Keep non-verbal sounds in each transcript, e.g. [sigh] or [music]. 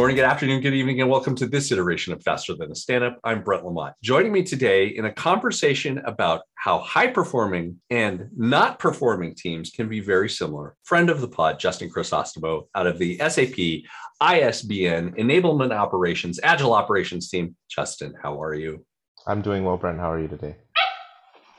morning, good afternoon, good evening, and welcome to this iteration of Faster Than a Stand Up. I'm Brent Lamont. Joining me today in a conversation about how high performing and not performing teams can be very similar. Friend of the pod, Justin Crisostomo, out of the SAP ISBN Enablement Operations, Agile Operations team. Justin, how are you? I'm doing well, Brent. How are you today?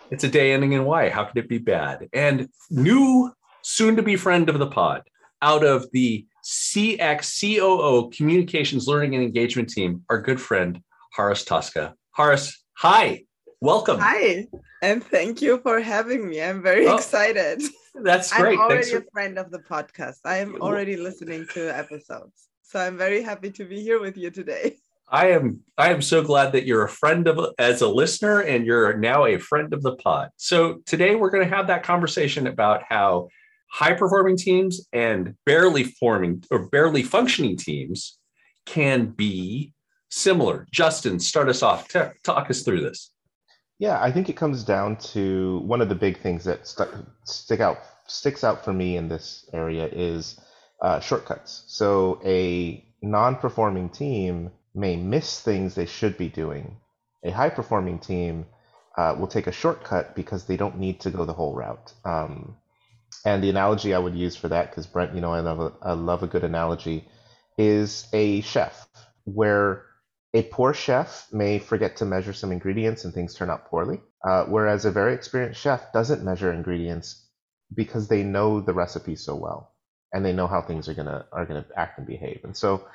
It's a day ending in Y. How could it be bad? And new, soon to be friend of the pod, out of the CXCOO Communications Learning and Engagement Team, our good friend, Haris Tosca. Haris, hi, welcome. Hi, and thank you for having me. I'm very oh, excited. That's great. I'm already for... a friend of the podcast. I am already listening to episodes. So I'm very happy to be here with you today. I am I am so glad that you're a friend of as a listener and you're now a friend of the pod. So today we're going to have that conversation about how high performing teams and barely forming or barely functioning teams can be similar. Justin, start us off. T- talk us through this. Yeah, I think it comes down to one of the big things that st- stick out sticks out for me in this area is uh, shortcuts. So a non-performing team may miss things they should be doing. A high-performing team uh, will take a shortcut because they don't need to go the whole route. Um, and the analogy I would use for that, because Brent, you know, I love a, I love a good analogy, is a chef where a poor chef may forget to measure some ingredients and things turn out poorly, uh, whereas a very experienced chef doesn't measure ingredients because they know the recipe so well and they know how things are gonna are gonna act and behave. And so,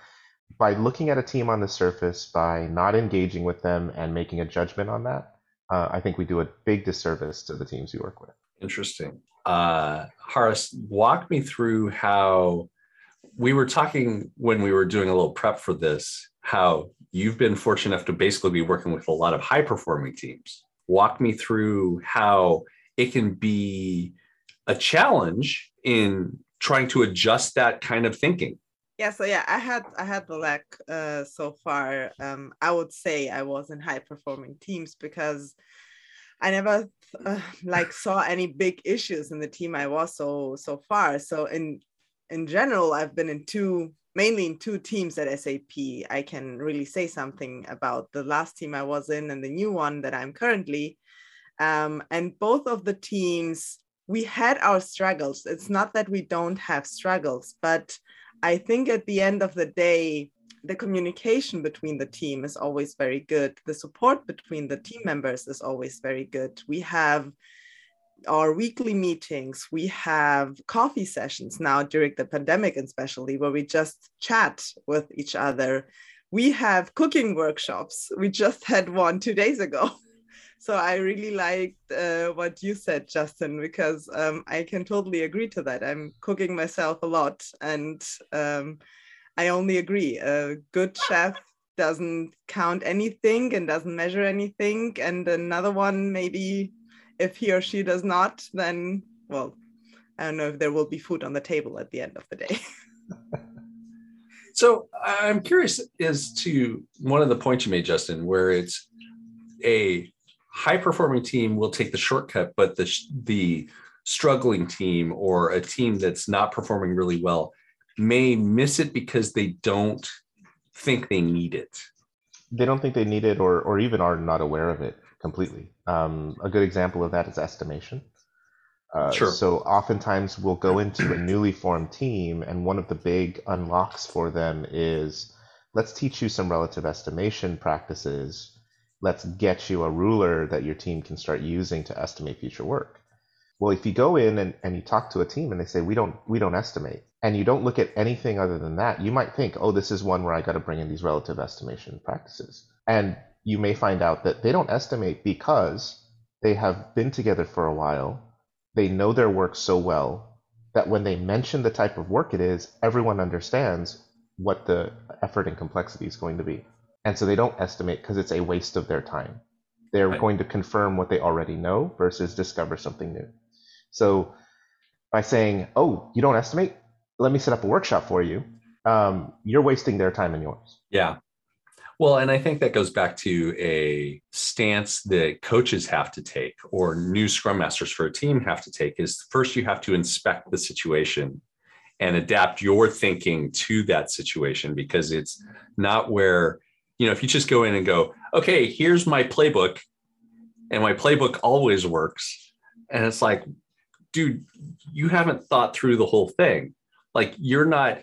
by looking at a team on the surface, by not engaging with them and making a judgment on that, uh, I think we do a big disservice to the teams we work with. Interesting uh, walk me through how we were talking when we were doing a little prep for this, how you've been fortunate enough to basically be working with a lot of high performing teams. Walk me through how it can be a challenge in trying to adjust that kind of thinking. Yeah, so yeah, I had I had the lack uh, so far. Um, I would say I was in high performing teams because I never [sighs] like saw any big issues in the team I was so so far. So in in general, I've been in two mainly in two teams at SAP. I can really say something about the last team I was in and the new one that I'm currently. Um, and both of the teams, we had our struggles. It's not that we don't have struggles, but I think at the end of the day, the communication between the team is always very good. The support between the team members is always very good. We have our weekly meetings, we have coffee sessions now during the pandemic, especially where we just chat with each other. We have cooking workshops. We just [laughs] had one two days ago. [laughs] So I really liked uh, what you said, Justin, because um, I can totally agree to that. I'm cooking myself a lot, and um, I only agree. A good [laughs] chef doesn't count anything and doesn't measure anything. And another one, maybe if he or she does not, then, well, I don't know if there will be food on the table at the end of the day. [laughs] so I'm curious as to one of the points you made, Justin, where it's a high performing team will take the shortcut, but the, the struggling team or a team that's not performing really well may miss it because they don't think they need it. They don't think they need it, or or even are not aware of it completely. Um, a good example of that is estimation. Uh, sure. So oftentimes we'll go into a newly formed team, and one of the big unlocks for them is let's teach you some relative estimation practices. Let's get you a ruler that your team can start using to estimate future work. Well, if you go in and, and you talk to a team and they say we don't we don't estimate, and you don't look at anything other than that, you might think, oh, this is one where I got to bring in these relative estimation practices. And you may find out that they don't estimate because they have been together for a while. They know their work so well that when they mention the type of work it is, everyone understands what the effort and complexity is going to be. And so they don't estimate because it's a waste of their time. They're right. going to confirm what they already know versus discover something new. So by saying, oh, you don't estimate? Let me set up a workshop for you. Um, you're wasting their time and yours. Yeah. Well and i think that goes back to a stance that coaches have to take or new scrum masters for a team have to take is first you have to inspect the situation and adapt your thinking to that situation because it's not where you know if you just go in and go okay here's my playbook and my playbook always works. And it's like dude you haven't thought through the whole thing like you're not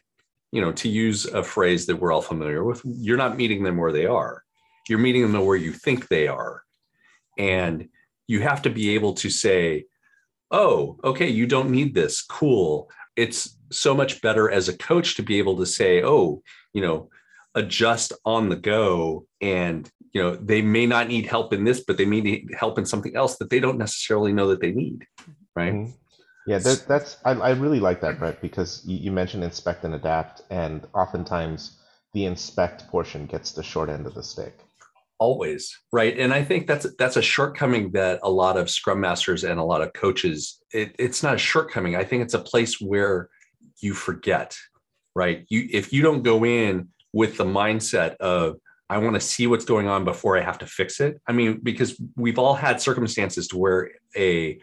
you know to use a phrase that we're all familiar with you're not meeting them where they are. You're meeting them where you think they are. And you have to be able to say oh okay you don't need this. Cool. It's so much better as a coach to be able to say oh you know adjust on the go and you know they may not need help in this but they may need help in something else that they don't necessarily know that they need. Right? Mm-hmm. Yeah that, that's I, I really like that Brent because you, you mentioned inspect and adapt and oftentimes the inspect portion gets the short end of the stick. Always right? And i think that's that's a shortcoming that a lot of scrum masters and a lot of coaches it, it's not a shortcoming. I think it's a place where you forget right? You if you don't go in with the mindset of I want to see what's going on before I have to fix it. I mean, because we've all had circumstances to where a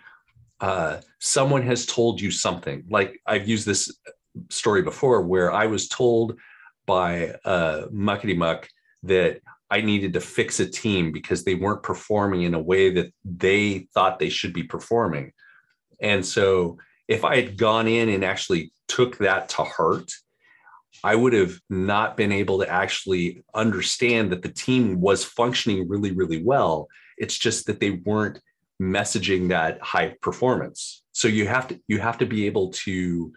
uh, someone has told you something. Like I've used this story before, where I was told by uh, Muckety Muck that I needed to fix a team because they weren't performing in a way that they thought they should be performing. And so, if I had gone in and actually took that to heart I would have not been able to actually understand that the team was functioning really, really well. It's just that they weren't messaging that high performance. So you have to you have to be able to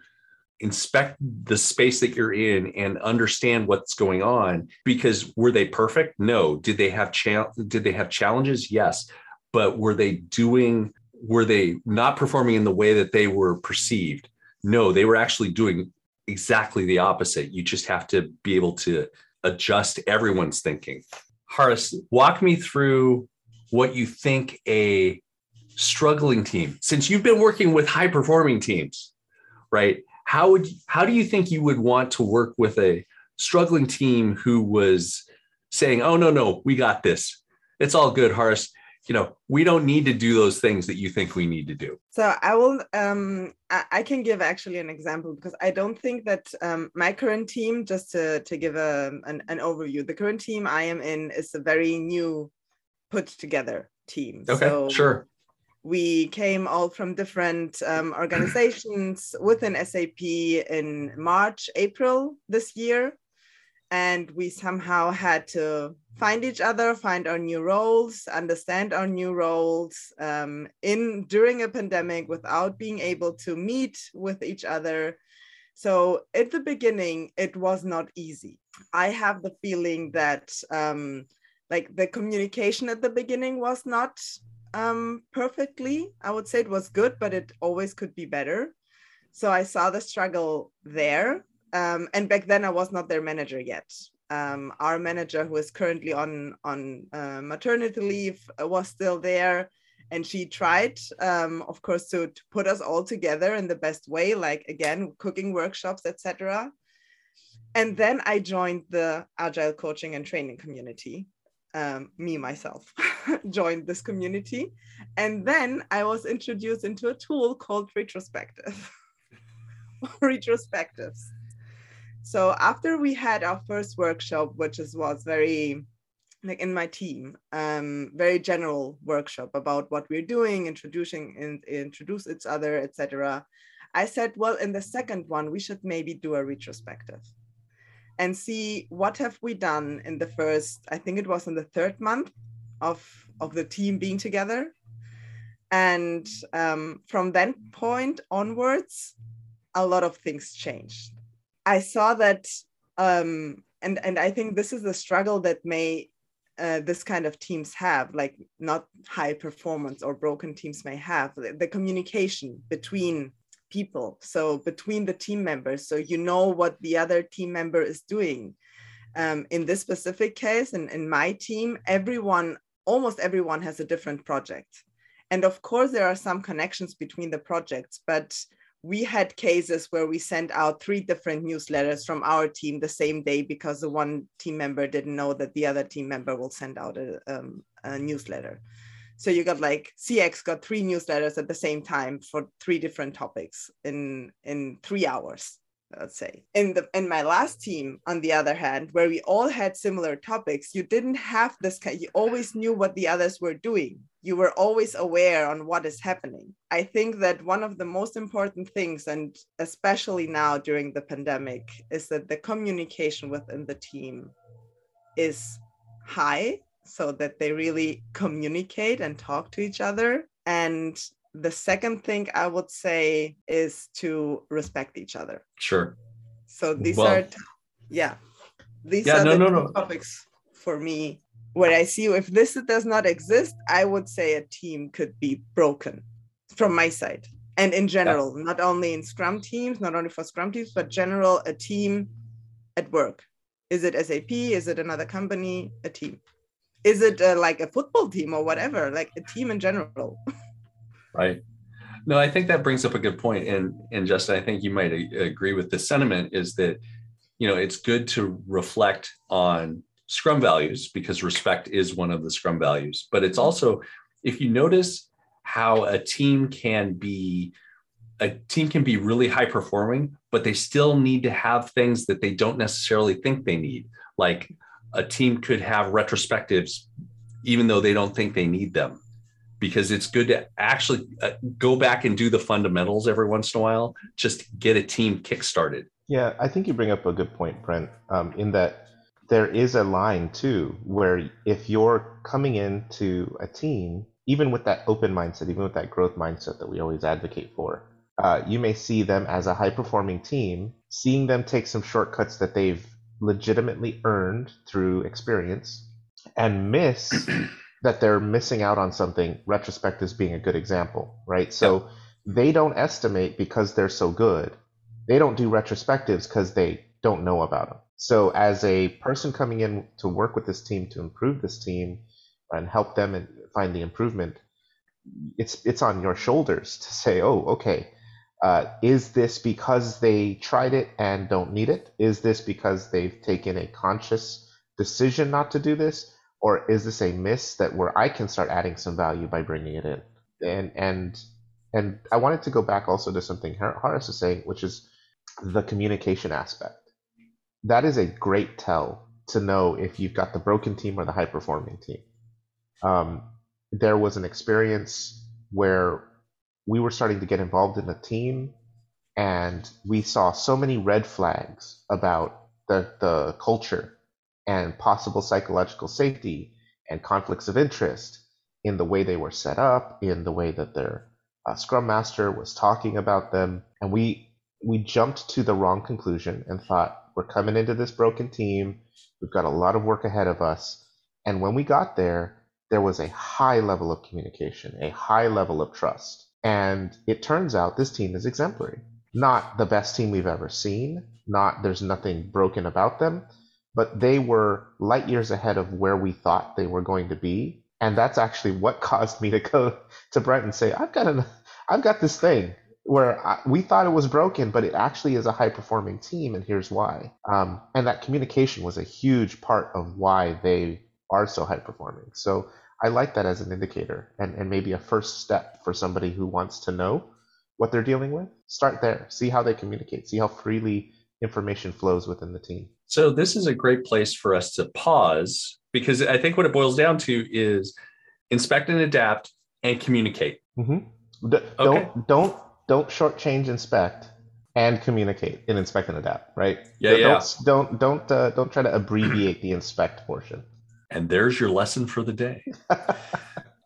inspect the space that you're in and understand what's going on because were they perfect no did they have cha- did they have challenges yes but were they doing were they not performing in the way that they were perceived no they were actually doing exactly the opposite. You just have to be able to adjust everyone's thinking. Haris, walk me through what you think a struggling team, since you've been working with high performing teams, right? How would how do you think you would want to work with a struggling team who was saying, "Oh no, no, we got this. It's all good, Haris you know we don't need to do those things that you think we need to do. So i will um i, can give actually an example because i don't think that um, my current team just to, to give a, an, an overview the current team i am in is a very new put together team. Okay so sure we came all from different um, organizations within sap in march april this year. And we somehow had to find each other find our new roles understand our new roles um, in during a pandemic without being able to meet with each other. So at the beginning it was not easy. I have the feeling that um, like the communication at the beginning was not um, perfectly. I would say it was good but it always could be better. So i saw the struggle there. Um, and back then i was not their manager yet. Um, our manager, who is currently on on uh, maternity leave, was still there, and she tried, um, of course, to, to put us all together in the best way, like again, cooking workshops, etc. And then I joined the agile coaching and training community. Um, me myself [laughs] joined this community, and then I was introduced into a tool called retrospective. [laughs] retrospectives so after we had our first workshop, which is, was very like in my team, um, very general workshop about what we're doing, introducing and introduce each other, etc. I said, well, in the second one, we should maybe do a retrospective and see what have we done in the first, I think it was in the third month of, of the team being together. And um, from that point onwards, a lot of things changed I saw that, um, and and I think this is the struggle that may uh, this kind of teams have, like not high performance or broken teams may have, the, the communication between people, so between the team members, so you know what the other team member is doing. Um, in this specific case, and in my team, everyone, almost everyone has a different project. And of course, there are some connections between the projects, but we had cases where we sent out three different newsletters from our team the same day because the one team member didn't know that the other team member will send out a, um, a newsletter. So you got like CX got three newsletters at the same time for three different topics in in three hours. let's say. In the in my last team on the other hand where we all had similar topics you didn't have this kind you always knew what the others were doing. You were always aware on what is happening. I think that one of the most important things and especially now during the pandemic is that the communication within the team is high so that they really communicate and talk to each other and the second thing I would say is to respect each other. Sure. So these well, are, yeah, these yeah, are no, the no, no. topics for me where I see if this does not exist, I would say a team could be broken from my side. And in general, yeah. not only in Scrum teams, not only for Scrum teams, but general, a team at work. Is it SAP? Is it another company? A team. Is it uh, like a football team or whatever? Like a team in general. [laughs] right no i think that brings up a good point and and justin i think you might agree with the sentiment is that you know it's good to reflect on scrum values because respect is one of the scrum values but it's also if you notice how a team can be a team can be really high performing but they still need to have things that they don't necessarily think they need like a team could have retrospectives even though they don't think they need them because it's good to actually uh, go back and do the fundamentals every once in a while just get a team kickstarted. Yeah, I think you bring up a good point, Brent, um, in that there is a line too where if you're coming into a team, even with that open mindset, even with that growth mindset that we always advocate for, uh, you may see them as a high performing team, seeing them take some shortcuts that they've legitimately earned through experience and miss [clears throat] that they're missing out on something, retrospect is being a good example, right? So they don't estimate because they're so good. They don't do retrospectives because they don't know about them. So as a person coming in to work with this team to improve this team and help them and find the improvement, it's it's on your shoulders to say, oh, okay, uh, is this because they tried it and don't need it? Is this because they've taken a conscious decision not to do this? or is this a miss that where I can start adding some value by bringing it in? And and and I wanted to go back also to something Haris is saying, which is the communication aspect. That is a great tell to know if you've got the broken team or the high performing team. Um, there was an experience where we were starting to get involved in the team and we saw so many red flags about the, the culture and possible psychological safety and conflicts of interest in the way they were set up, in the way that their uh, scrum master was talking about them. And we we jumped to the wrong conclusion and thought we're coming into this broken team. We've got a lot of work ahead of us. And when we got there, there was a high level of communication, a high level of trust. And it turns out this team is exemplary. Not the best team we've ever seen, not there's nothing broken about them, but they were light years ahead of where we thought they were going to be. And that's actually what [laughs] caused me to go to Brent and say, I've got an, I've got this thing where I, we thought it was broken, but it actually is a high performing team, and here's why. Um, and that communication was a huge part of why they are so high performing. So I like that as an indicator and, and maybe a first step for somebody who wants to know what they're dealing with. Start there, see how they communicate, see how freely information flows within the team. So this is a great place for us to pause because I think what it boils down to is inspect and adapt and communicate. Mm-hmm. D- okay. Don't don't don't shortchange inspect and communicate in inspect and adapt. Right? Yeah, don't, yeah. Don't don't uh, don't try to abbreviate the inspect portion. And there's your lesson for the day.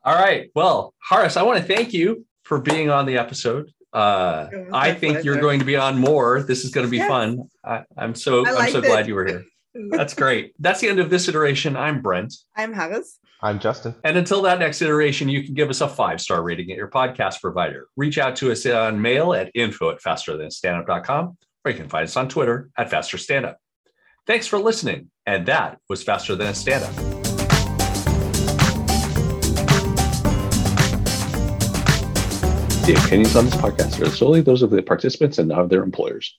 All right. Well, Haris, I want to thank you for being on the episode. Uh, I think pleasure. you're going to be on more. This is going to be yes. fun. I, am so I'm so it. glad you were here. [laughs] That's great. That's the end of this iteration. I'm Brent. I'm Haris. I'm Justin. And until that next iteration, you can give us a five star rating at your podcast provider. Reach out to us on mail at info at fasterthanstandup.com or you can find us on Twitter at Faster Standup. Thanks for listening. And that was Faster Than a Stand Up. The opinions on this podcast are solely those of the participants and not of their employers.